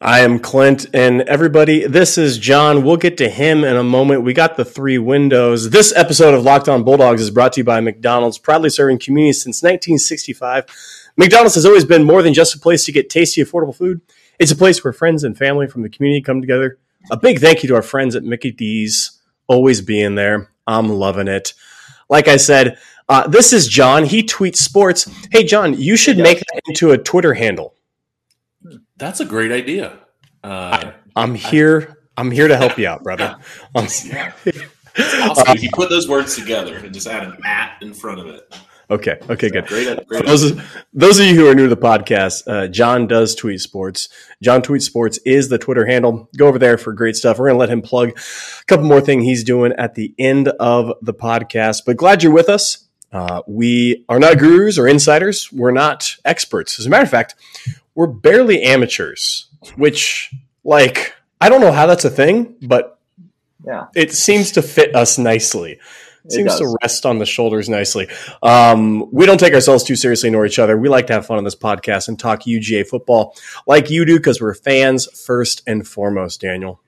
I am Clint, and everybody, this is John. We'll get to him in a moment. We got the three windows. This episode of Locked On Bulldogs is brought to you by McDonald's, proudly serving communities since 1965. McDonald's has always been more than just a place to get tasty, affordable food. It's a place where friends and family from the community come together. A big thank you to our friends at Mickey D's, always being there. I'm loving it. Like I said, uh, this is John. He tweets sports. Hey, John, you should make that into a Twitter handle. That's a great idea. Uh, I'm here. I'm here to help you out, brother. Um, awesome. if you put those words together and just add an at in front of it. Okay. Okay. Good. Great. great those, those of you who are new to the podcast, uh, John does tweet sports. John tweet sports is the Twitter handle. Go over there for great stuff. We're gonna let him plug a couple more things he's doing at the end of the podcast. But glad you're with us. Uh, we are not gurus or insiders. We're not experts. As a matter of fact, we're barely amateurs, which like I don't know how that's a thing, but yeah, it seems to fit us nicely. It seems does. to rest on the shoulders nicely. Um, we don't take ourselves too seriously nor each other. We like to have fun on this podcast and talk UGA football like you do because we're fans first and foremost, Daniel.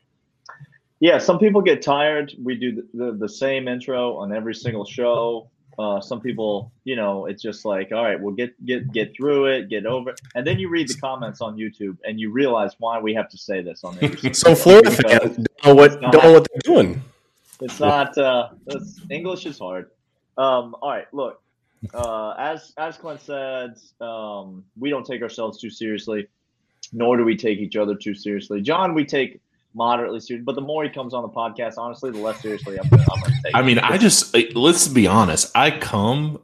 Yeah, some people get tired. We do the, the, the same intro on every single show. Uh, some people, you know, it's just like, all right, we'll get get get through it, get over it, and then you read the comments on YouTube and you realize why we have to say this on single So. Florida fans don't know what don't know what they're doing. It's not. Uh, it's, English is hard. Um, all right, look. Uh, as as Clint said, um, we don't take ourselves too seriously, nor do we take each other too seriously. John, we take moderately serious, but the more he comes on the podcast, honestly, the less seriously I'm going to take. I it. mean, I just let's be honest. I come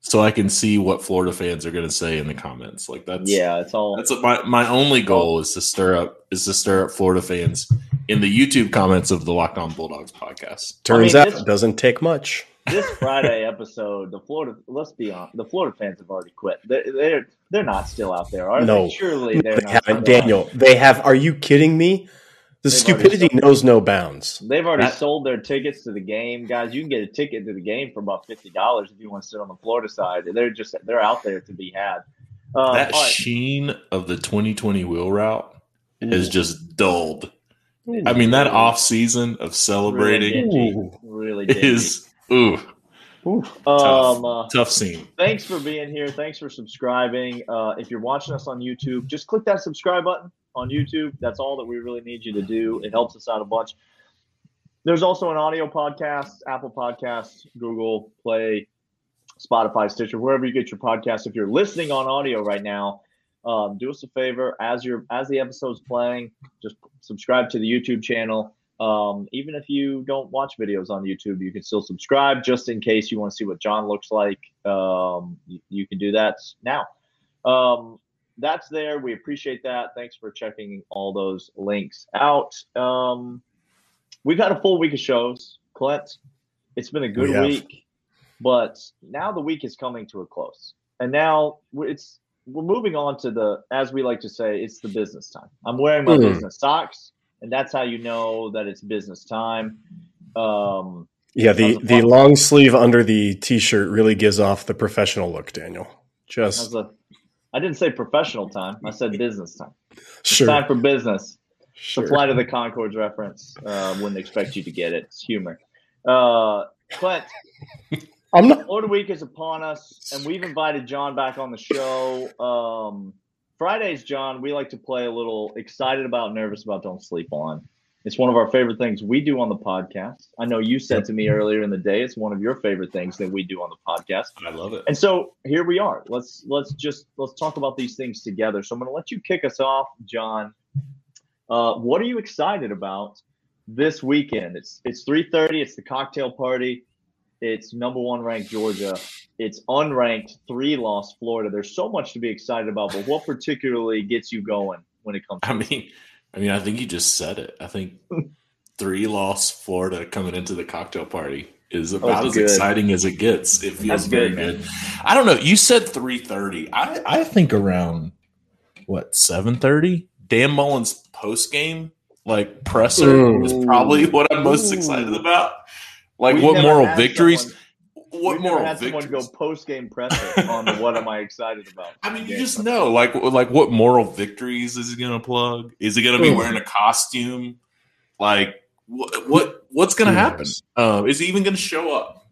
so I can see what Florida fans are going to say in the comments. Like that's yeah, it's all. That's my my only goal is to stir up is to stir up Florida fans in the YouTube comments of the Locked On Bulldogs podcast. Turns I mean, out this- it doesn't take much. this Friday episode, the Florida. Let's be honest, the Florida fans have already quit. They're they're, they're not still out there, are No. they? Surely they're They not. haven't, still out Daniel. They have. Are you kidding me? The They've stupidity sold- knows no bounds. They've already That- sold their tickets to the game, guys. You can get a ticket to the game for about fifty dollars if you want to sit on the Florida side. They're just they're out there to be had. Um, that all right. sheen of the 2020 wheel route is Ooh. just dulled. I mean, that off season of celebrating really Really dingy. is ooh tough, um, uh, tough scene. thanks for being here. Thanks for subscribing. Uh, if you're watching us on YouTube, just click that subscribe button on YouTube. That's all that we really need you to do. It helps us out a bunch. There's also an audio podcast, Apple Podcasts, Google Play, Spotify, Stitcher, wherever you get your podcast. If you're listening on audio right now, um, do us a favor as you're as the episode's playing, just subscribe to the YouTube channel. Um, even if you don't watch videos on YouTube, you can still subscribe just in case you want to see what John looks like. Um, you, you can do that now. Um, that's there. We appreciate that. Thanks for checking all those links out. Um, we've had a full week of shows, Clint. It's been a good We have. week, but now the week is coming to a close, and now it's we're moving on to the as we like to say, it's the business time. I'm wearing my Hmm. business socks, and that's how you know that it's business time. Um, Yeah, the, the long sleeve under the t shirt really gives off the professional look, Daniel. Just I didn't say professional time. I said business time. It's sure. time for business. sure. The flight of the Conchords reference. Uh, wouldn't expect you to get it. It's humor. Uh, Clint, I'm not. Week is upon us, and we've invited John back on the show. Um, Fridays, John, we like to play a little excited about, nervous about, don't sleep on. It's one of our favorite things we do on the podcast. I know you said to me earlier in the day it's one of your favorite things that we do on the podcast. I love it. And so here we are. Let's let's just let's talk about these things together. So I'm going to let you kick us off, John. Uh, what are you excited about this weekend? It's it's 3:30. It's the cocktail party. It's number one ranked Georgia. It's unranked three loss Florida. There's so much to be excited about. But what particularly gets you going when it comes? to I mean, I mean, I think you just said it. I think three loss Florida coming into the cocktail party is about as exciting as it gets. It feels That's very good, good. I don't know. You said three thirty. I I think around what seven thirty. Dan Mullen's post game like presser Mm. is probably what I'm most Ooh. excited about. Like We've what moral victories? someone- what we've never moral had someone go post game presser on the what am I excited about? I mean, you game. just know, like, like what moral victories is he going to plug? Is he going to be wearing a costume? Like, what, what what's going to happen? knows? Uh, is he even going to show up?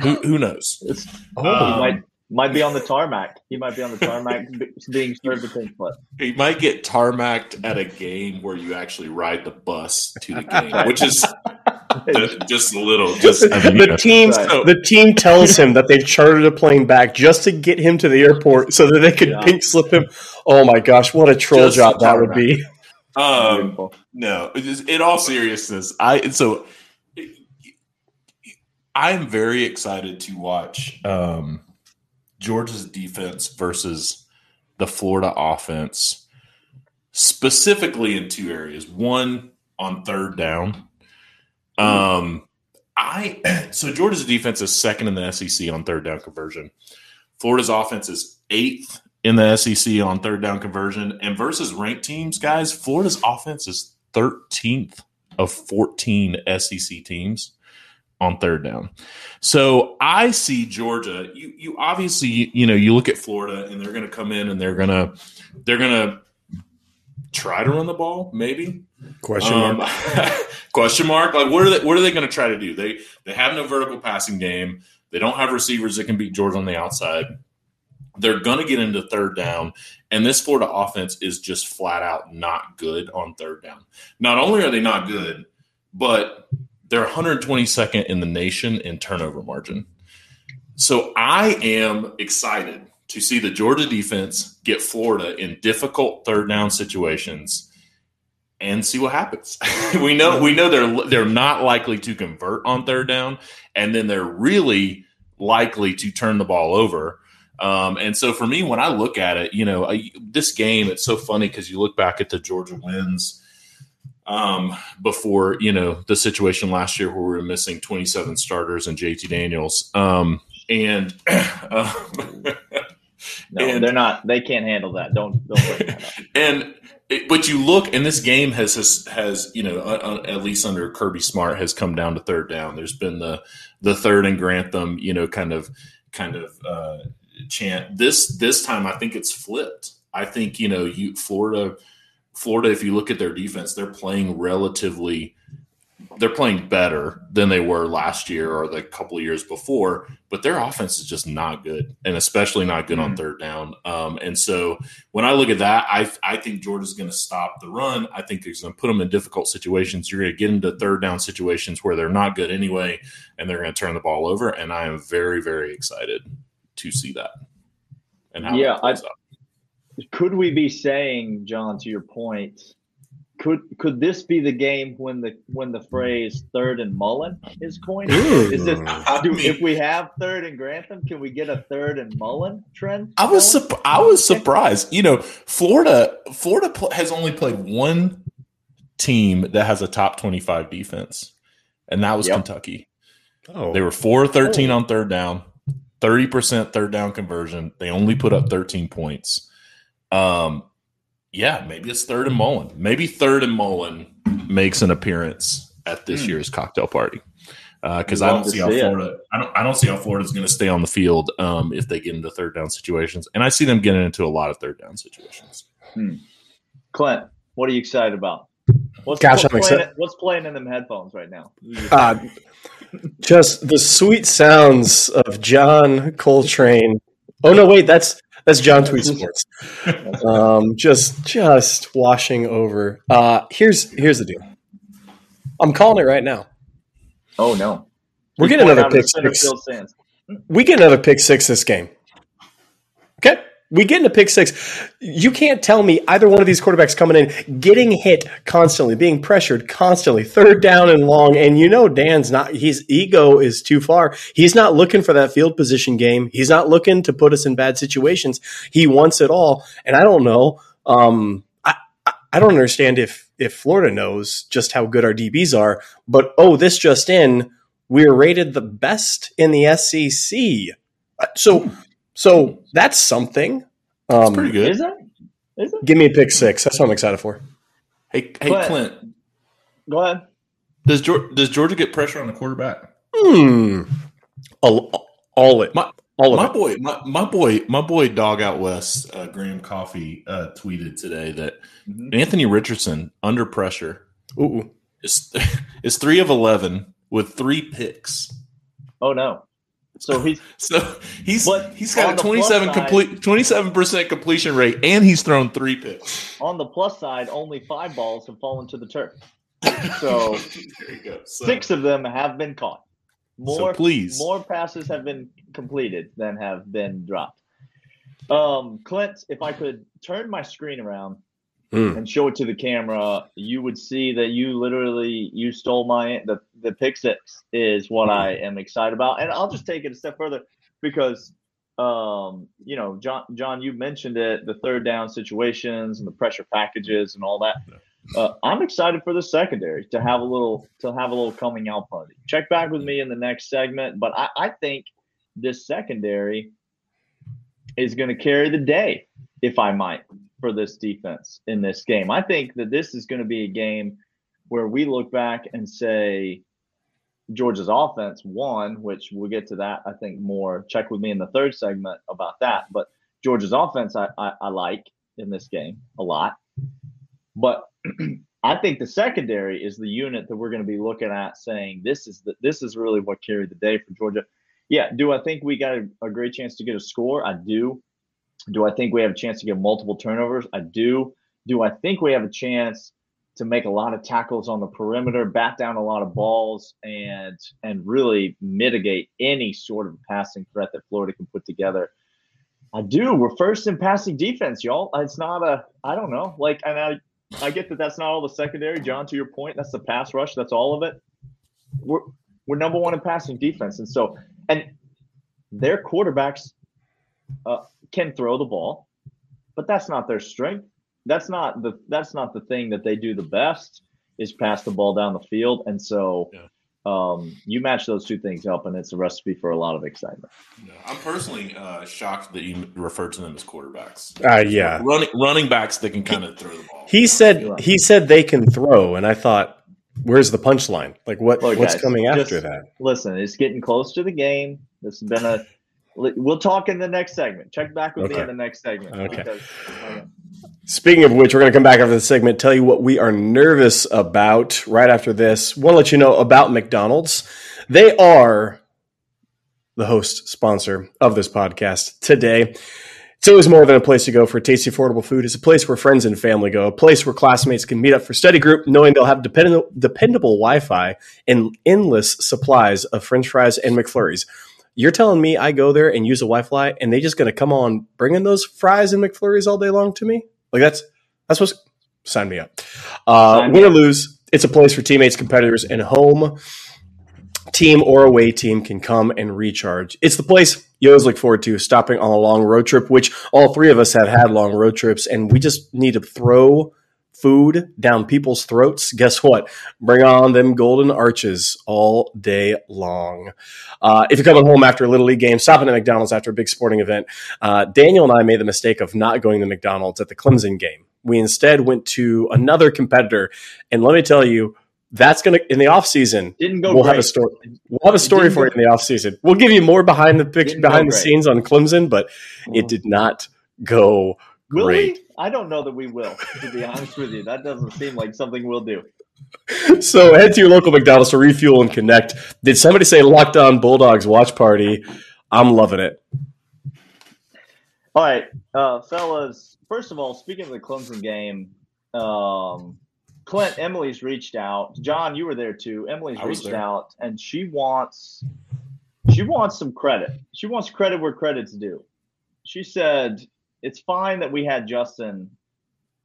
Who who knows? It's, he Um, might might be on the tarmac. He might be on the tarmac being served a pink slip. He might get tarmacked at a game where you actually ride the bus to the game, which is just a little. Just the team, Right. the team tells him that they've chartered a plane back just to get him to the airport so that they could Yeah. pink slip him. Oh my gosh, what a troll Just job that would tarmac. be! um, Beautiful. No, it is- in all seriousness, I so I'm very excited to watch um, Georgia's defense versus the Florida offense, specifically in two areas. One on third down. Um, I so Georgia's defense is second in the SEC on third down conversion. Florida's offense is eighth in the SEC on third down conversion. And versus ranked teams, guys, Florida's offense is 13th of 14 SEC teams on third down. So I see Georgia. You you obviously you know you look at Florida and they're going to come in and they're going to they're going to try to run the ball maybe Question um, mark. question mark. Like, what are they? What are they going to try to do? They they have no vertical passing game. They don't have receivers that can beat George on the outside. They're going to get into third down, and this Florida offense is just flat out not good on third down. Not only are they not good, but they're 122nd in the nation in turnover margin. So I am excited to see the Georgia defense get Florida in difficult third down situations and see what happens. we know we know they're they're not likely to convert on third down, and then they're really likely to turn the ball over. Um, and so for me, when I look at it, you know, I, this game, it's so funny because you look back at the Georgia wins um, before, you know, the situation last year where we were missing 27 starters and JT Daniels. Um, and uh, No, And- they're not. They can't handle that. Don't don't bring that up. and it, but you look, and this game has has, has you know uh, uh, at least under Kirby Smart has come down to third down. There's been the the third and Grantham, you know, kind of kind of uh, chant. This this time, I think it's flipped. I think you know you Florida Florida. If you look at their defense, they're playing relatively. They're playing better than they were last year or the couple of years before, but their offense is just not good, and especially not good on Mhm. third down. Um, and so, when I look at that, I I think Georgia's going to stop the run. I think it's going to put them in difficult situations. You're going to get into third down situations where they're not good anyway, and they're going to turn the ball over. And I am very very excited to see that. And how Yeah, I. Could we be saying, John, to your point, could could this be the game when the when the phrase third and Mullen is coined? Ooh. Is this do, if we have third and Grantham, can we get a third and Mullen trend? I was going? sup- I was surprised. You know, Florida Florida pl- has only played one team that has a top 25 defense, and that was Yep. Kentucky. Oh, They were 4 of 13 Oh. on third down, 30% third down conversion. They only put up 13 points. Um yeah, maybe it's third and Mullen. Maybe third and Mullen makes an appearance at this Hmm. year's cocktail party. Because We'd I don't see how see it. Florida. I don't. I don't see how Florida's going to stay on the field um, if they get into third down situations, and I see them getting into a lot of third down situations. Clint, what are you excited about? What's, Gosh, what's playing, excited. what's playing in them headphones right now? uh, just the sweet sounds of John Coltrane. Oh no, wait, that's that's John Tweet Sports. Um, just just washing over. Uh, here's here's the deal. I'm calling it right now. oh no, We're getting another pick six. We get another pick six this game. Okay. We get into pick six. You can't tell me either one of these quarterbacks coming in, getting hit constantly, being pressured constantly, third down and long. And you know, Dan's not, his ego is too far. He's not looking for that field position game. He's not looking to put us in bad situations. He wants it all. And I don't know. Um, I, I, don't understand if if Florida knows just how good our DBs are, but oh, this just in, we're rated the best in the SEC. Uh, So so that's something. That's Um, pretty good. Is it? Is it? Give me a pick six. That's what I'm excited for. Hey, hey, But- Clint, Go ahead. does Georgia, does Georgia get pressure on the quarterback? Hmm. All, all it. My- all of My it. boy, my, my boy, my boy, dog out west, uh, Graham Coffee uh, tweeted today that Mhm. Anthony Richardson under pressure Ooh. is is three of eleven with three picks. Oh no. So he's So he's But he's got a 27 complete 27% completion rate, and he's thrown three picks. on the plus side. Only five balls have fallen to the turf. So there you go. So, six of them have been caught. More, please. more passes have been completed than have been dropped. Um, Clint, if I could turn my screen around Hmm. and show it to the camera, you would see that you literally you stole my the the pick six is what I am excited about, and I'll just take it a step further because um, you know, John, John, you mentioned it, the third down situations and the pressure packages and all that. Uh, I'm excited for the secondary to have a little to have a little coming out party. Check back with me in the next segment, but I, I think this secondary is going to carry the day, if I might, for this defense in this game. I think that this is going to be a game where we look back and say Georgia's offense won, which we'll get to that, I think, more. Check with me in the third segment about that. But Georgia's offense, I, I, I like in this game a lot. But I think the secondary is the unit that we're going to be looking at saying this is the, this is really what carried the day for Georgia. Yeah, do I think we got a, a great chance to get a score? I do. Do I think we have a chance to get multiple turnovers? I do. Do I think we have a chance to make a lot of tackles on the perimeter, bat down a lot of balls, and and really mitigate any sort of passing threat that Florida can put together? I do. We're first in passing defense, y'all. It's not a. I don't know. Like, and I I get that that's not all the secondary, John. To your point, that's the pass rush. That's all of it. We're we're number one in passing defense, and so and their quarterbacks uh, can throw the ball, but that's not their strength. That's not the that's not the thing that they do the best is pass the ball down the field, and so. Yeah. Um, you match those two things up, and it's a recipe for a lot of excitement. No, I'm personally uh, shocked that you refer to them as quarterbacks. Uh, yeah. Running running backs that can kind of throw the ball. He said he said they can throw, and I thought, where's the punchline? Like what Look, what's guys, coming after just- that? listen, it's getting close to the game. This has been a. We'll talk in the next segment. Check back with me in the next segment. Okay. Because, okay. Speaking of which, we're going to come back after the segment, tell you what we are nervous about right after this. Want to let you know about McDonald's. They are the host sponsor of this podcast today. It's always more than a place to go for tasty, affordable food. It's a place where friends and family go, a place where classmates can meet up for study group, knowing they'll have dependable, dependable Wi Fi and endless supplies of French fries and McFlurries. You're telling me I go there and use a Wi-Fi, and they just going to come on bringing those fries and McFlurries all day long to me? Like that's that's what's sign me up. Uh, Sign win or lose, it's a place for teammates, competitors, and home team or away team can come and recharge. It's the place you always look forward to stopping on a long road trip, which all three of us have had long road trips, and we just need to throw food down people's throats. Guess what? Bring on them golden arches all day long. Uh, if you're coming home after a Little League game, stopping at McDonald's after a big sporting event, uh, Daniel and I made the mistake of not going to McDonald's at the Clemson game. We instead went to another competitor, and let me tell you, that's going to in the off season. Didn't go We'll great. have a story. We'll have a story for you in the off season. We'll give you more behind the picture, behind the great. scenes on Clemson, but it did not go Will great. we? I don't know that we will. To be honest with you, that doesn't seem like something we'll do. So head to your local McDonald's to refuel and connect. Did somebody say locked on Bulldogs watch party? I'm loving it. All right, uh, fellas. First of all, speaking of the Clemson game, um, Clint, Emily's reached out. John, you were there too. Emily's reached there. out, and she wants she wants some credit. She wants credit where credit's due. She said it's fine that we had Justin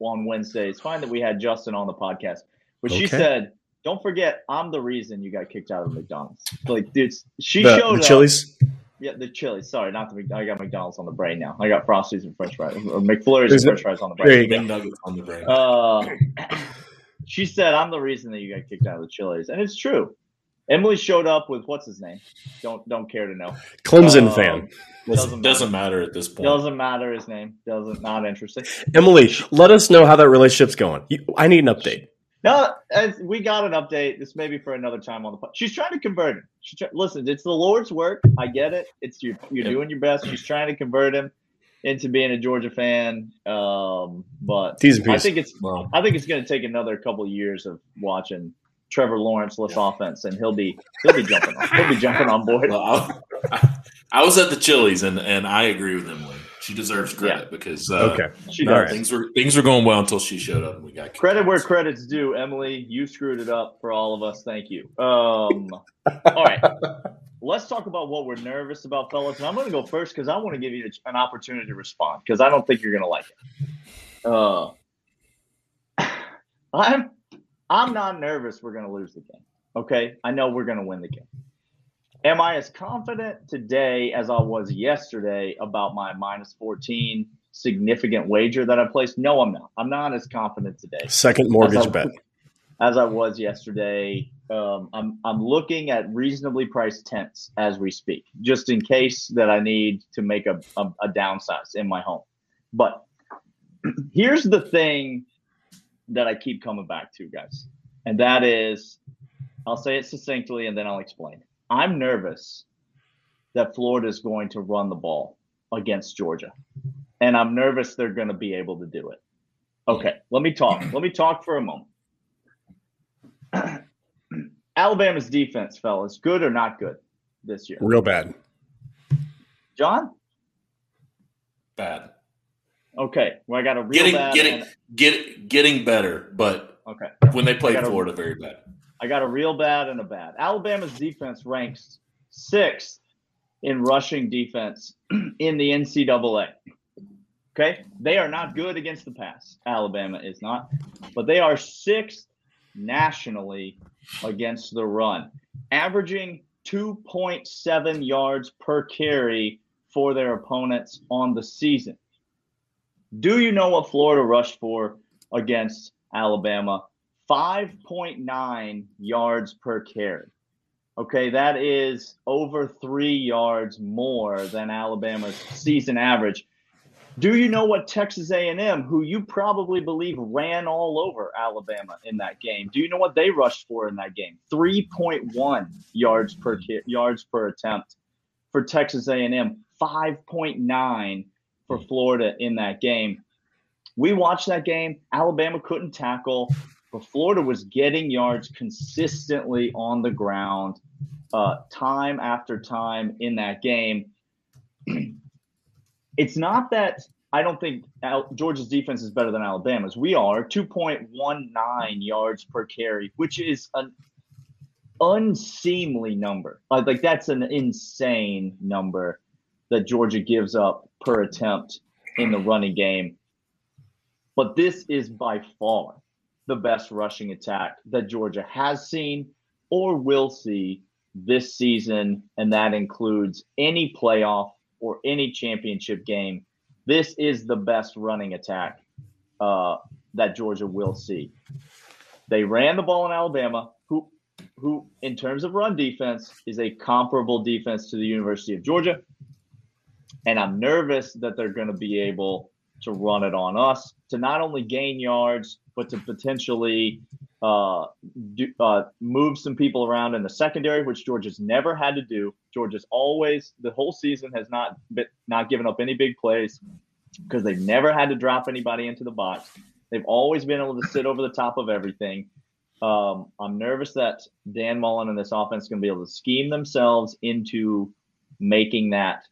on Wednesday. It's fine that we had Justin on the podcast, but she said, "Don't forget, I'm the reason you got kicked out of McDonald's." Like, dude, she The, showed the up. Chili's. yeah, the chili. Sorry, not the. Mc- I got McDonald's on the brain now. I got Frosties and French fries, or McFlurries Is and French fries on the There brain. you go. Big nuggets on the brain. Uh, she said, "I'm the reason that you got kicked out of the Chili's," and it's true. Emily showed up with what's his name? Don't don't care to know. Clemson Um, fan. Doesn't doesn't, matter. matter at this point. Doesn't matter his name. Doesn't not interesting. Emily, let us know how that relationship's going. You- I need an update. No, as we got an update. This may be for another time on the. po- She's trying to convert him. She's try- listen. It's the Lord's work. I get it. It's your you're Yep. doing your best. She's trying to convert him into being a Georgia fan. Um, but T's and I think it's Well, I think it's going to take another couple of years of watching Trevor Lawrence less offense, and he'll be he'll be jumping on he'll be jumping on board. well, I, I was at the Chili's, and and I agree with Emily. She deserves credit because uh, Okay. She All does. right. things were things were going well until she showed up and we got Credit out. where credit's due, Emily. You screwed it up for all of us. Thank you. Um, all right, let's talk about what we're nervous about, fellas. And I'm going to go first because I want to give you an opportunity to respond because I don't think you're going to like it. Uh, I'm I'm not nervous. We're going to lose the game. Okay, I know we're going to win the game. Am I as confident today as I was yesterday about my minus 14 significant wager that I placed? No, I'm not. I'm not as confident today Second mortgage as I, bet. as I was yesterday. Um, I'm I'm looking at reasonably priced tents as we speak, just in case that I need to make a, a, a downsize in my home. But here's the thing that I keep coming back to, guys, and that is, I'll say it succinctly and then I'll explain. I'm nervous that Florida is going to run the ball against Georgia, and I'm nervous they're going to be able to do it. Okay, let me talk. Let me talk for a moment. Alabama's defense, fellas, good or not good this year? Real bad. John? bad. Okay, well, I got a real Getting bad. getting and- get getting better, but okay, when they played gotta- Florida, very bad. I got a real bad and a bad. Alabama's defense ranks sixth in rushing defense in the NCAA. Okay, they are not good against the pass. Alabama is not, but they are sixth nationally against the run, averaging 2.7 yards per carry for their opponents on the season. Do you know what Florida rushed for against Alabama? 5.9 yards per carry. Okay, that is over three yards more than Alabama's season average. Do you know what Texas A&M, who you probably believe ran all over Alabama in that game, do you know what they rushed for in that game? 3.1 yards per yards per attempt for Texas A&M, 5.9 for Florida in that game. We watched that game. Alabama couldn't tackle, but Florida was getting yards consistently on the ground, uh, time after time in that game. it's not that I don't think Al- Georgia's defense is better than Alabama's. We are 2.19 yards per carry, which is an unseemly number. Like, like that's an insane number that Georgia gives up per attempt in the running game. But this is by far the best rushing attack that Georgia has seen or will see this season, and that includes any playoff or any championship game. This is the best running attack uh, that Georgia will see. They ran the ball in Alabama, who, who in terms of run defense, is a comparable defense to the University of Georgia. And I'm nervous that they're going to be able to run it on us to not only gain yards, but to potentially uh, do, uh, move some people around in the secondary, which Georgia's never had to do. Georgia's always the whole season has not been, not given up any big plays because they've never had to drop anybody into the box. They've always been able to sit over the top of everything. Um, I'm nervous that Dan Mullen and this offense is going to be able to scheme themselves into making that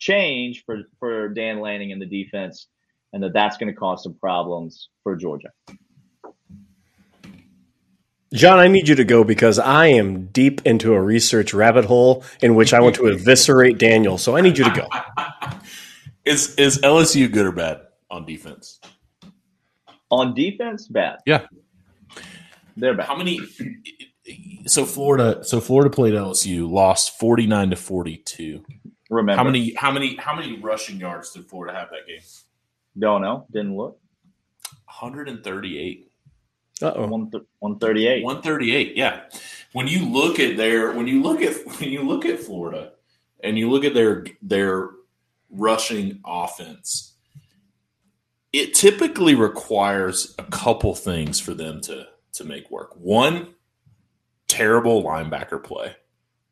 change for for Dan Lanning and the defense, and that that's going to cause some problems for Georgia. John, I need you to go because I am deep into a research rabbit hole in which I want to eviscerate Daniel. So I need you to go. Is is LSU good or bad on defense? On defense, bad. Yeah. They're bad. How many? So Florida, so Florida played LSU, lost forty nine to forty two. Remember? How many? How many? How many rushing yards did Florida have that game? Don't know. Didn't look. 138. Uh-oh. 138. 138. Yeah. When you look at their when you look at when you look at Florida and you look at their their rushing offense, it typically requires a couple things for them to to make work. One, terrible linebacker play.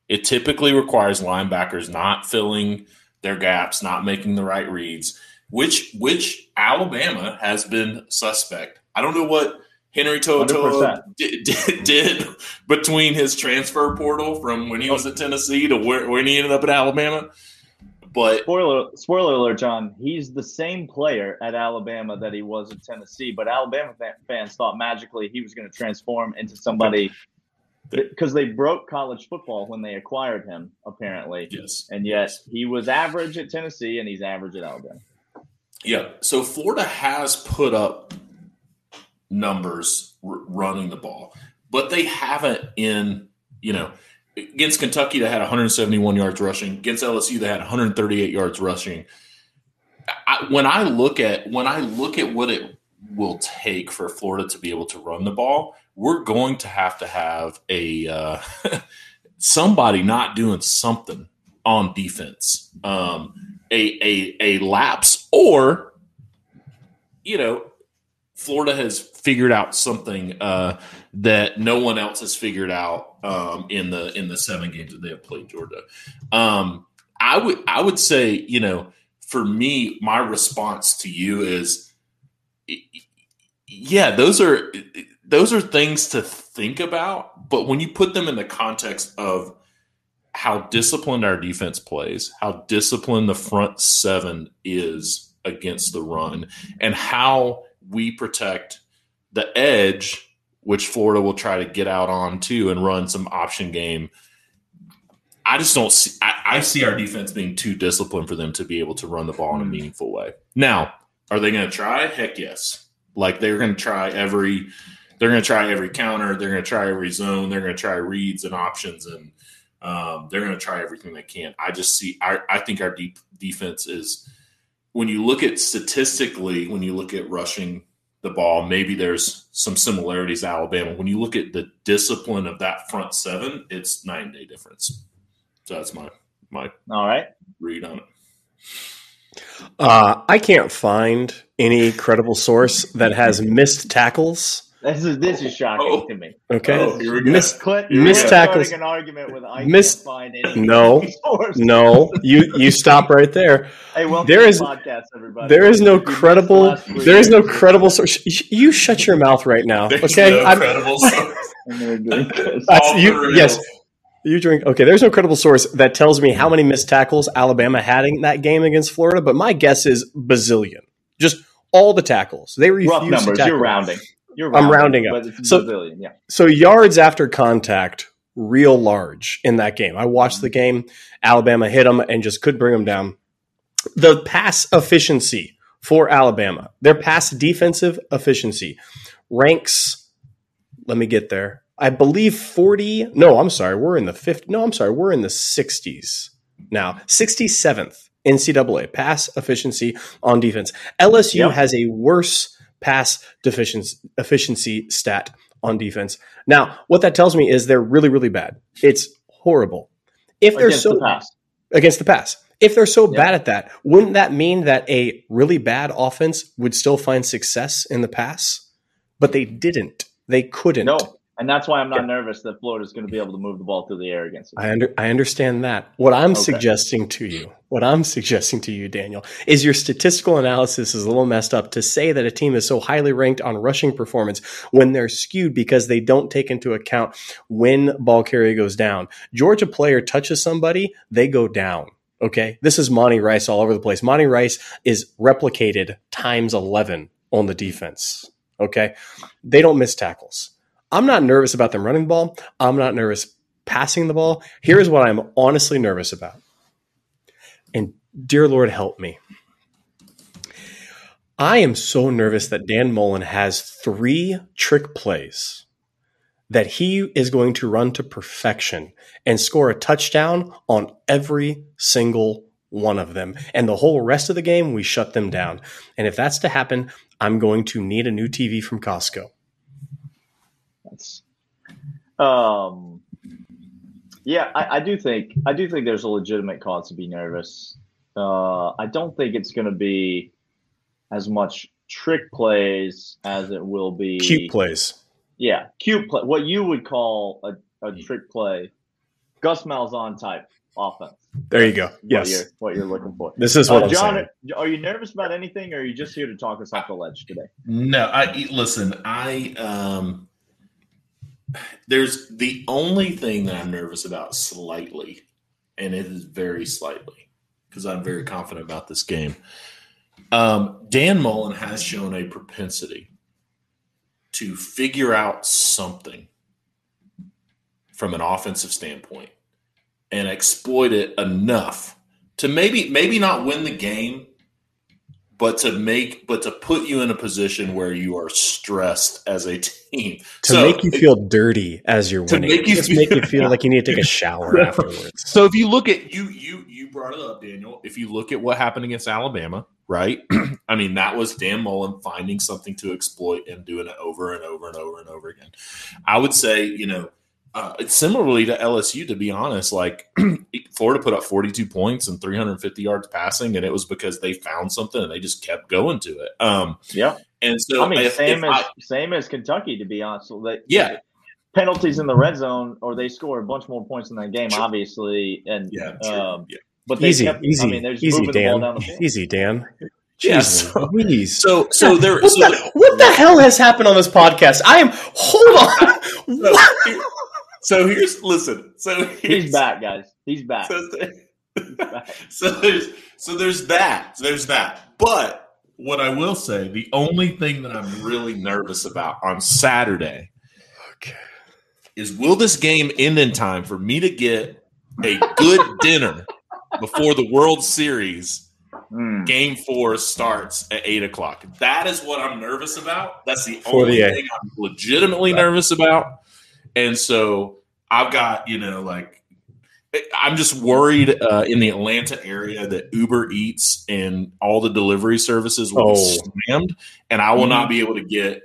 It typically requires linebackers not filling their gaps, not making the right reads, which which Alabama has been suspect. I don't know what Henry To'oTo'o did, did, did, between his transfer portal from when he was at Tennessee to where, when he ended up at Alabama. But spoiler spoiler alert, John. He's the same player at Alabama that he was at Tennessee, but Alabama fans thought magically he was going to transform into somebody because they broke college football when they acquired him, apparently. Yes. And yet he was average at Tennessee and he's average at Alabama. Yeah. So Florida has put up numbers r- running the ball, but they haven't in, you know, against Kentucky, they had 171 yards rushing. Against LSU, they had 138 yards rushing. I, when I look at when I look at what it will take for Florida to be able to run the ball, we're going to have to have a uh, somebody not doing something on defense, um, a a a lapse, or you know, Florida has figured out something uh, that no one else has figured out um, in the in the seven games that they have played Georgia. Um, I would I would say you know for me my response to you is yeah those are those are things to think about but when you put them in the context of how disciplined our defense plays how disciplined the front seven is against the run and how we protect the edge which Florida will try to get out on too and run some option game. I just don't see. I, I, see our defense being too disciplined for them to be able to run the ball in a hmm. meaningful way. Now, are they going to try? Heck yes. Like they're going to try every. They're going to try every counter. They're going to try every zone. They're going to try reads and options, and um, they're going to try everything they can. I just see. I, I think our deep defense is. When you look at statistically, when you look at rushing the ball. Maybe there's some similarities to Alabama. When you look at the discipline of that front seven, it's nine day difference. So that's my my all right read on it. Uh, I can't find any credible source that has missed tackles. This is this is shocking oh. to me. Okay, oh, missed, Clint, missed tackles. An argument with I missed, find any no, no. You you stop right there. Hey, welcome there is the podcast, everybody. there is no credible there is no credible source. You shut your mouth right now. There's okay, no credible source. you, yes. You drink okay. There's no credible source that tells me how many missed tackles Alabama had in that game against Florida, but my guess is bazillion. Just all the tackles. They refused rough numbers. You're rounding. You're rounding, I'm rounding up. so, bazillion, yeah. So yards after contact, real large in that game. I watched the mm-hmm. game. Alabama hit them and just couldn't bring them down. The pass efficiency for Alabama, their pass defensive efficiency ranks. Let me get there. I believe 40. No, I'm sorry. We're in the 50. No, I'm sorry. We're in the 60s now. 67th NCAA pass efficiency on defense. LSU yep. has a worse pass deficiency efficiency stat on defense. Now, what that tells me is they're really, really bad. It's horrible. If they're against so the against the pass, if they're so yep. bad at that, wouldn't that mean that a really bad offense would still find success in the pass? But they didn't. They couldn't. No. And that's why I'm not yeah. nervous that Florida's going to be able to move the ball through the air against us. I, under, I understand that. What I'm okay. suggesting to you, what I'm suggesting to you, Daniel, is your statistical analysis is a little messed up to say that a team is so highly ranked on rushing performance when they're skewed because they don't take into account when ball carrier goes down. Georgia player touches somebody, they go down. Okay. This is Monty Rice all over the place. Monty Rice is replicated times 11 on the defense. Okay. They don't miss tackles. I'm not nervous about them running the ball. I'm not nervous passing the ball. Here's what I'm honestly nervous about. And dear Lord, help me. I am so nervous that Dan Mullen has three trick plays that he is going to run to perfection and score a touchdown on every single one of them. And the whole rest of the game, we shut them down. And if that's to happen, I'm going to need a new TV from Costco. That's, um, yeah, I, I, do think I do think there's a legitimate cause to be nervous. Uh, I don't think it's going to be as much trick plays as it will be cute plays. Yeah, cute play. What you would call a, a trick play, Gus Malzahn type offense. There you go. What yes, you're, what you're looking for. This is what uh, I'm John, saying. Are you nervous about anything, or are you just here to talk us off the ledge today? No, I listen. I um, there's the only thing that I'm nervous about slightly, and it is very slightly because I'm very confident about this game. Um, Dan Mullen has shown a propensity to figure out something from an offensive standpoint and exploit it enough to maybe maybe not win the game but to make but to put you in a position where you are stressed as a team to So, make you feel dirty as you're to winning. make you Just feel- make you feel like you need to take a shower afterwards. So if you look at you you you brought it up, Daniel. If you look at what happened against Alabama, right? I mean, that was Dan Mullen finding something to exploit and doing it over and over and over and over again. I would say, you know, uh, similarly to LSU. To be honest, like Florida put up 42 points and 350 yards passing, and it was because they found something and they just kept going to it. Um, Yeah, and so I mean, if- same if as I- same as Kentucky, to be honest. So they, Yeah. penalties in the red zone, or they score a bunch more points in that game, Sure. obviously, and yeah, um, yeah. but they Easy, kept, easy, I mean, they're just easy, moving the ball Dan. down the. Easy, Dan. Yeah, Jesus, so- So so there What, so the, what the hell has happened on this podcast? I am. Hold on. So, What? here- so here's listen. So here's, He's back, guys. He's back. So, He's back. so there's so there's that. So There's that. But what I will say, the only thing that I'm really nervous about on Saturday Okay. is will this game end in time for me to get a good dinner before the World Series Mm. game four starts at eight o'clock. That is what I'm nervous about. That's the only thing I'm legitimately nervous about. And so I've got, you know, like I'm just worried uh, in the Atlanta area that Uber Eats and all the delivery services will be Oh. slammed, and I will not be able to get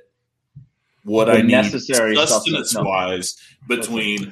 what The I need necessary sustenance substance, no. wise between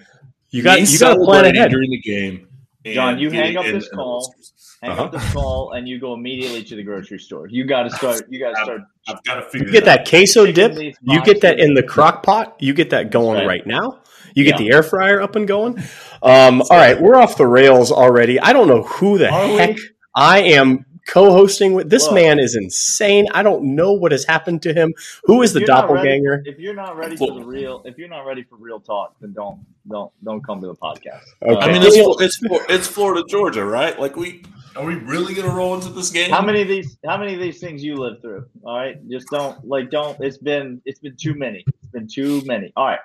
You got you got to plan ahead. during the game. and John, you hang up this call. Hang Uh-huh. up this call, and you go immediately to the grocery store. You got to start. You got to start. I've got to figure You get it that queso dip. You get that in the crock pot. You get that going Right. right, now. You get Yeah. the air fryer up and going. Um, all right, we're off the rails already. I don't know who the Are we? heck I am co-hosting with. This Look. man is insane. I don't know what has happened to him. Who is If the you're ready- doppelganger? If you're not ready for the real, if you're not ready for real talk, then don't don't don't come to the podcast. Okay. I mean, it's, it's it's Florida, Georgia, right? Like we are we really to roll into this game? how many of these? How many of these things you lived through? All right, just don't like don't. It's been it's been too many. It's been too many. All right,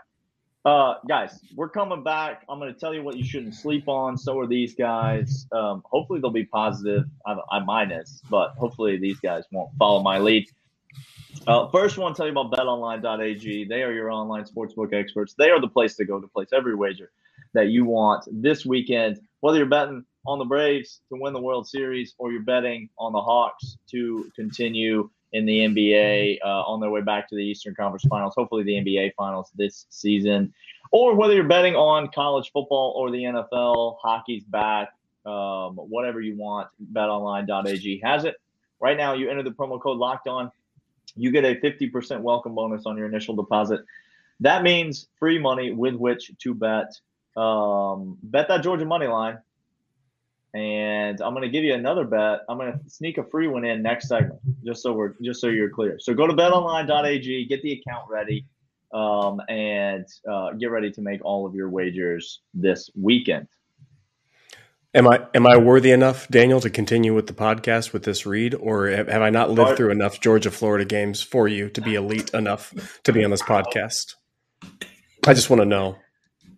uh, guys, we're coming back. I'm to tell you what you shouldn't sleep on. So are these guys. Um, hopefully they'll be positive. I'm, I'm minus, but hopefully these guys won't follow my lead. Uh, first, I want to tell you about BetOnline.ag. They are your online sportsbook experts. They are the place to go to place every wager that you want this weekend. Whether you're betting on the Braves to win the World Series or you're betting on the Hawks to continue in the NBA uh, on their way back to the Eastern Conference Finals, hopefully the NBA Finals this season, or whether you're betting on college football or the NFL, hockey's back, um, whatever you want, betonline.ag has it. Right now, you enter the promo code locked on, you get a 50% welcome bonus on your initial deposit. That means free money with which to bet. Um, bet that Georgia money line. And I'm going to give you another bet. I'm going to sneak a free one in next segment, just so we're just so you're clear. So go to betonline.ag, get the account ready, um, and uh, get ready to make all of your wagers this weekend. Am I am I worthy enough, Daniel, to continue with the podcast with this read, or have, have I not lived through enough Georgia Florida games for you to be elite enough to be on this podcast? I just want to know.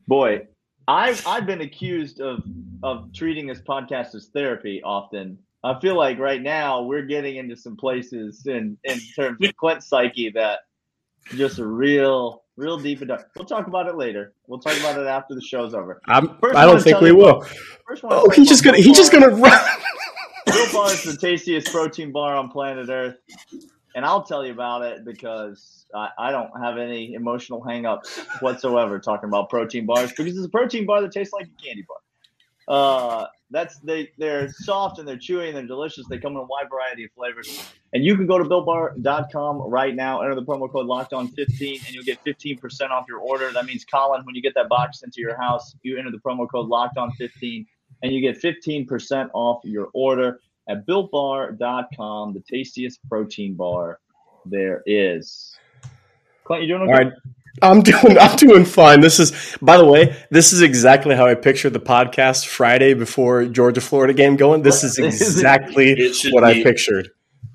Boy, I've I've been accused of of treating this podcast as therapy often. I feel like right now we're getting into some places in in terms of Clint's psyche that just a real real deep and dark. We'll talk about it later. We'll talk about it after the show's over. I'm, First I I don't think we will. First, I wanna Oh, talk he's just gonna he's just gonna run. Built Bar is the tastiest protein bar on planet Earth, and I'll tell you about it because I, I don't have any emotional hangups whatsoever talking about protein bars because it's a protein bar that tastes like a candy bar. Uh, that's they they're soft and they're chewy and they're delicious. They come in a wide variety of flavors. And you can go to builtbar.com right now, enter the promo code locked on 15 and you'll get 15% off your order. That means Colin, when you get that box into your house, you enter the promo code locked on 15 and you get 15% off your order at builtbar.com, the tastiest protein bar there is. Clint, you doing okay? All right. I'm doing I'm doing fine. This is by the way, this is exactly how I pictured the podcast Friday before Georgia Florida game going. This is exactly what be, I pictured.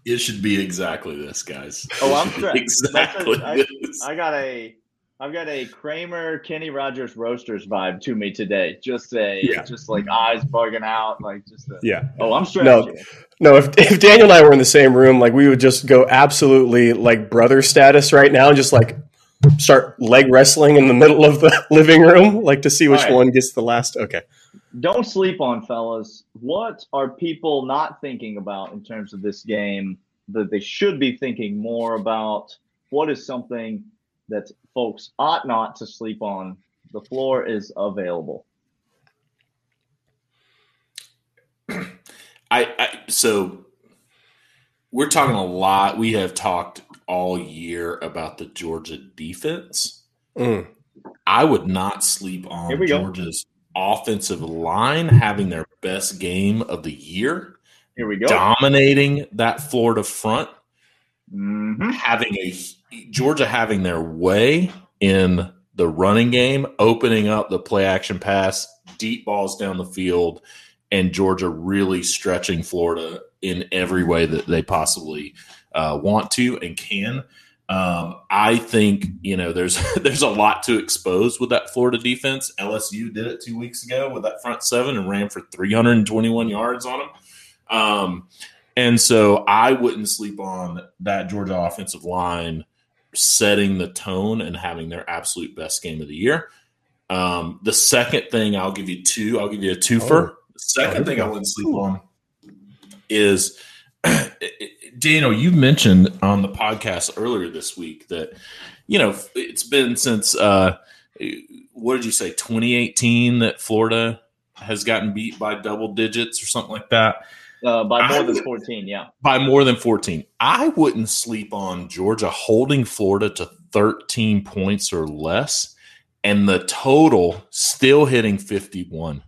It should be exactly this, guys. Oh, I'm sure. exactly. A, I, I got a I've got a Kramer Kenny Rogers Roasters vibe to me today. Just a yeah. just like eyes bugging out, like just a, yeah. Oh, I'm straight. No, no. If if Daniel and I were in the same room, like we would just go absolutely like brother status right now, and just like start leg wrestling in the middle of the living room, like to see which right. one gets the last. Okay. Don't sleep on, fellas. What are people not thinking about in terms of this game that they should be thinking more about? What is something that folks ought not to sleep on. The floor is available. I, I so we're talking a lot. We have talked all year about the Georgia defense. Mm. I would not sleep on Georgia's go. offensive line having their best game of the year. Here we go. Dominating that Florida front. Mm-hmm. Having a Georgia having their way in the running game, opening up the play action pass, deep balls down the field, and Georgia really stretching Florida in every way that they possibly uh, want to and can. Um, I think you know there's there's a lot to expose with that Florida defense. LSU did it two weeks ago with that front seven and ran for 321 yards on them. Um, and so I wouldn't sleep on that Georgia offensive line setting the tone and having their absolute best game of the year. Um, the second thing I'll give you two, I'll give you a twofer. Oh. The second oh, thing I wouldn't sleep on is Daniel, you mentioned on the podcast earlier this week that you know it's been since uh, what did you say 2018 that Florida has gotten beat by double digits or something like that. Uh, by more than 14, yeah. By more than 14. I wouldn't sleep on Georgia holding Florida to 13 points or less and the total still hitting 51.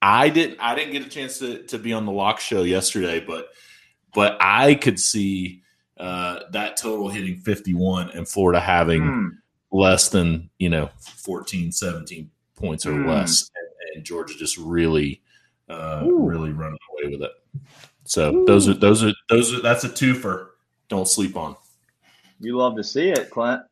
I didn't I didn't get a chance to, to be on the lock show yesterday, but but I could see uh, that total hitting 51 and Florida having mm. less than, you know, 14, 17 points or mm. less and, and Georgia just really uh, really running away with it. So Ooh. those are those are those are that's a twofer. Don't sleep on. You love to see it, Clint.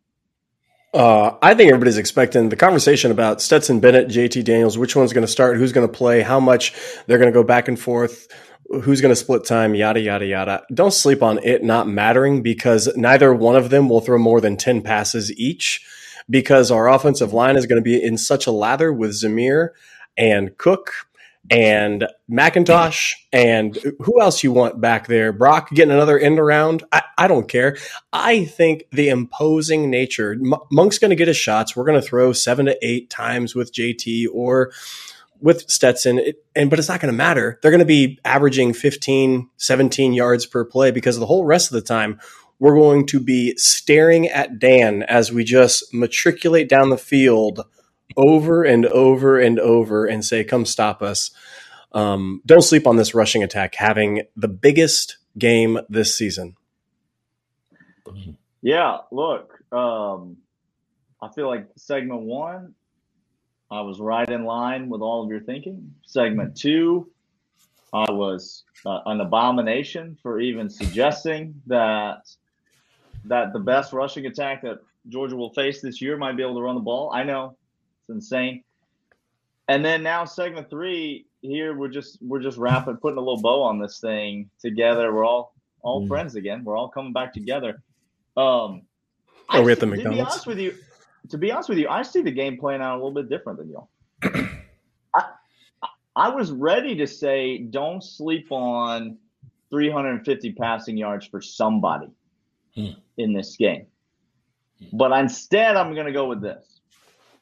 Uh, I think everybody's expecting the conversation about Stetson Bennett, JT Daniels, which one's going to start, who's going to play, how much they're going to go back and forth, who's going to split time, yada, yada, yada. Don't sleep on it not mattering because neither one of them will throw more than 10 passes each because our offensive line is going to be in such a lather with Zamir and Cook and McIntosh and who else you want back there? Brock getting another end around. I, I don't care. I think the imposing nature, M- Monk's going to get his shots. We're going to throw seven to eight times with JT or with Stetson, it, and but it's not going to matter. They're going to be averaging 15, 17 yards per play because the whole rest of the time we're going to be staring at Dan as we just matriculate down the field over and over and over and say, "Come stop us." Um, don't sleep on this rushing attack having the biggest game this season. Yeah, look, um, I feel like segment one, I was right in line with all of your thinking. Segment two, I was uh, an abomination for even suggesting that that the best rushing attack that Georgia will face this year might be able to run the ball. I know insane. And then now segment three here, we're just we're just wrapping, putting a little bow on this thing together. We're all all mm. friends again. We're all coming back together. Um, Are we at the McDonald's? To be honest with you, to be honest with you, I see the game playing out a little bit different than y'all. I, I was ready to say don't sleep on 350 passing yards for somebody Hmm. in this game. But instead, I'm going to go with this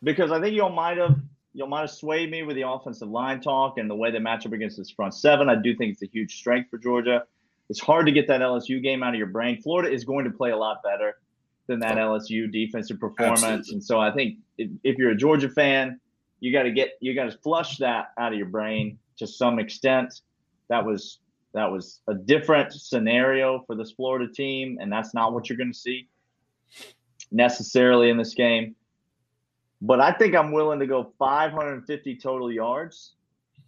because I think y'all might have y'all might have swayed me with the offensive line talk and the way they match up against this front seven. I do think it's a huge strength for Georgia. It's hard to get that LSU game out of your brain. Florida is going to play a lot better than that LSU defensive performance, Absolutely. and so I think if, if you're a Georgia fan, you got to get you got to flush that out of your brain to some extent. That was that was a different scenario for this Florida team, and that's not what you're going to see necessarily in this game. But I think I'm willing to go 550 total yards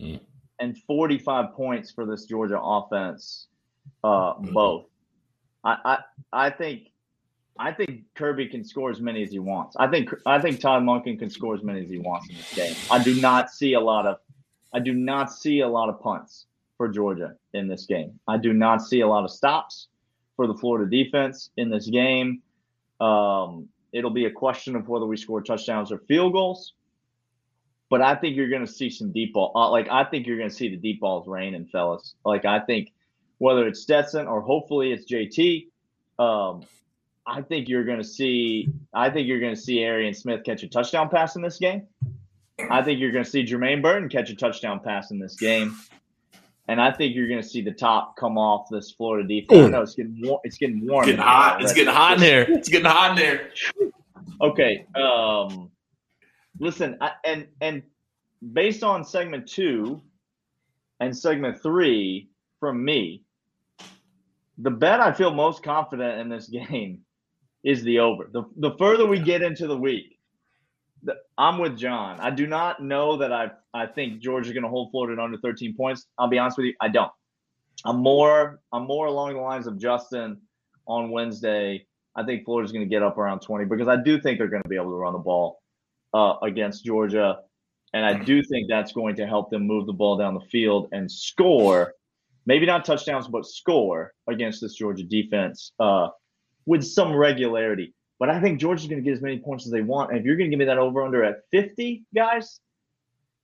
Hmm. and 45 points for this Georgia offense. Uh, Mhm. both. I, I I think I think Kirby can score as many as he wants. I think I think Todd Monken can score as many as he wants in this game. I do not see a lot of I do not see a lot of punts for Georgia in this game. I do not see a lot of stops for the Florida defense in this game. Um, it'll be a question of whether we score touchdowns or field goals. But I think you're going to see some deep ball. Uh, like I think you're going to see the deep balls rain, raining, fellas. Like I think whether it's Stetson or hopefully it's JT, um, I think you're going to see. I think you're going to see Arian Smith catch a touchdown pass in this game. I think you're going to see Jermaine Burton catch a touchdown pass in this game. And I think you're going to see the top come off this Florida defense. I know it's getting warm. It's getting warm. It's getting in here hot. It's getting hot in there. It's getting hot in there. Okay. Um, listen, I, and and based on segment two and segment three from me, the bet I feel most confident in this game is the over. The the further we get into the week, the, I'm with John. I do not know that I I think Georgia's going to hold Florida under 13 points. I'll be honest with you, I don't. I'm more I'm more along the lines of Justin on Wednesday. I think Florida's going to get up around 20 because I do think they're going to be able to run the ball uh, against Georgia, and I do think that's going to help them move the ball down the field and score. Maybe not touchdowns, but score against this Georgia defense uh, with some regularity. But I think Georgia's going to get as many points as they want. And if you're going to give me that over under at 50, guys,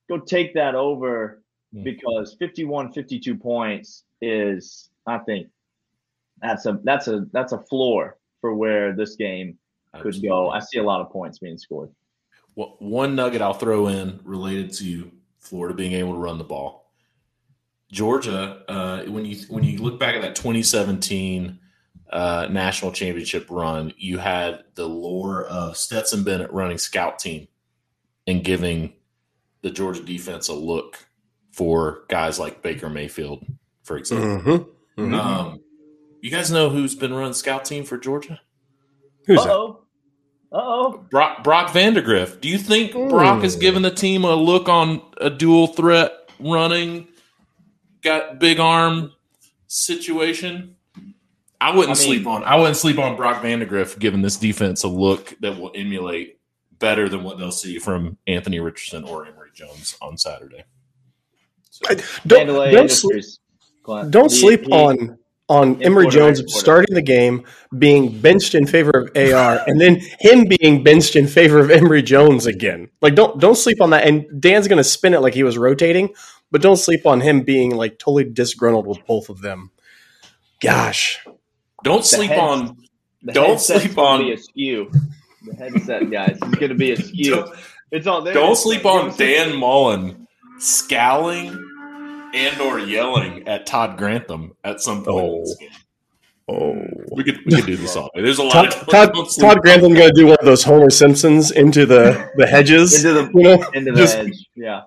go take that over Hmm. because 51, 52 points is, I think, that's a that's a that's a floor for where this game could go. I see a lot of points being scored. Well, one nugget I'll throw in related to Florida being able to run the ball. Georgia, uh, when you when you look back at that 2017 uh, national championship run, you had the lore of Stetson Bennett running scout team and giving the Georgia defense a look for guys like Baker Mayfield, for example. Mhm. Mhm. Um, you guys know who's been running scout team for Georgia? Who's Uh that? oh. Uh oh. Brock, Brock Vandegrift. Do you think Brock has Ooh. given the team a look on a dual threat running, got big arm situation? I wouldn't I mean- sleep on. I wouldn't sleep on Brock Vandegrift giving this defense a look that will emulate better than what they'll see from Anthony Richardson or Emory Jones on Saturday. So, Don't, don't, sleep, Industries. Clint. don't He- sleep he- on on Emory Jones exporter. starting the game, being benched in favor of AR, and then him being benched in favor of Emory Jones again. Like don't don't sleep on that. And Dan's going to spin it like he was rotating, but don't sleep on him being like totally disgruntled with both of them. Gosh, don't sleep heads- on. The Don't sleep on- Be a skew. The headset, guys, is going to be a skew. It's all there. don't sleep on Dan Mullen scowling and or yelling at Todd Grantham at some point. Oh. oh. We could we could do this all day. There's a lot Todd, of Todd, don't Todd Grantham going to do one of those Homer Simpsons into the the hedges. Into the you know, into the Just- edge. Yeah.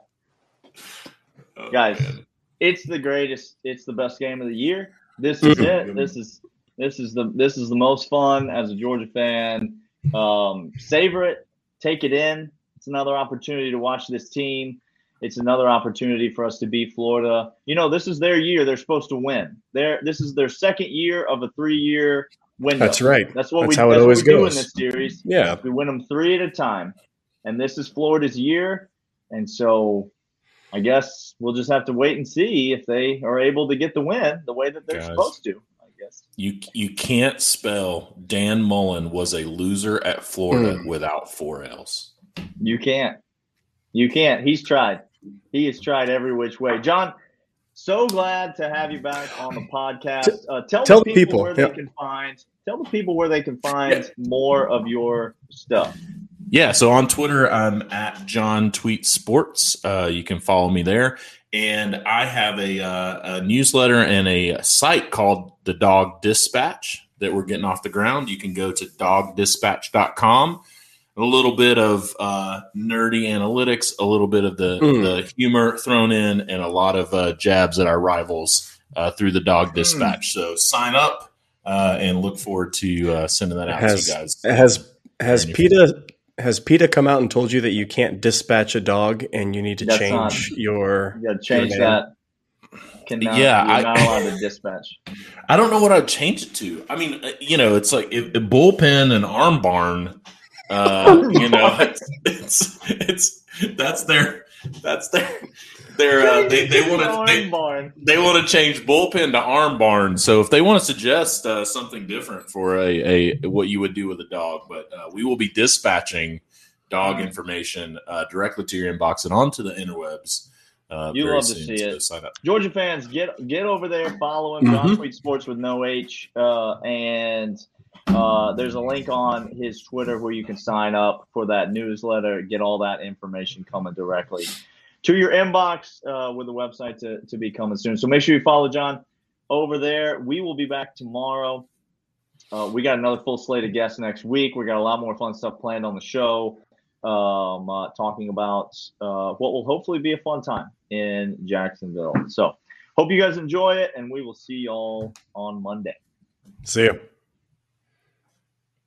Oh, Guys. man. it's the greatest it's the best game of the year this is mm-hmm. it this is this is the this is the most fun as a georgia fan um savor it take it in it's another opportunity to watch this team it's another opportunity for us to beat florida you know this is their year they're supposed to win their this is their second year of a three year window That's right. that's what That's we how it that's always what we do in goes. this series Yeah. we win them three at a time and this is florida's year and so I guess we'll just have to wait and see if they are able to get the win the way that they're Guys. supposed to. I. You you can't spell Dan Mullen was a loser at Florida Hmm. without four L's. You can't. You can't. He's tried. He has tried every which way. John, so glad to have you back on the podcast. Uh, tell, tell the the people, people, where yeah. they can find. Tell the people where they can find more of your stuff. Yeah, so on Twitter, I'm at John Tweet Sports. Uh, you can follow me there. And I have a, uh, a newsletter and a site called The Dog Dispatch that we're getting off the ground. You can go to dogdispatch.com. A little bit of uh, nerdy analytics, a little bit of the, Mm. the humor thrown in, and a lot of uh, jabs at our rivals uh, through the Dog Dispatch. So sign up uh, and look forward to uh, sending that out Has to you guys. has has PETA has PETA come out and told you that you can't dispatch a dog and you need to That's change your You change Your that. Cannot, Yeah, you're I- not allowed to dispatch. I don't know what I'd change it to. I mean, uh, you know, it's like if, if bullpen and arm barn. Uh, you know, it's, it's it's that's their that's their their uh, they they want to they, they want to change bullpen to arm barn. So if they want to suggest uh, something different for a, a what you would do with a dog, but uh, we will be dispatching dog information uh, directly to your inbox and onto the interwebs. Uh, You love to see so it. Sign up. Georgia fans, get get over there, follow him, John Mhm. Tweet Sports with no H, uh, and uh, there's a link on his Twitter where you can sign up for that newsletter, get all that information coming directly to your inbox uh, with the website to, to be coming soon. So make sure you follow John over there. We will be back tomorrow. Uh, we got another full slate of guests next week. We got a lot more fun stuff planned on the show, um, uh, talking about uh, what will hopefully be a fun time in Jacksonville. So, hope you guys enjoy it, and we will see y'all on Monday. See you.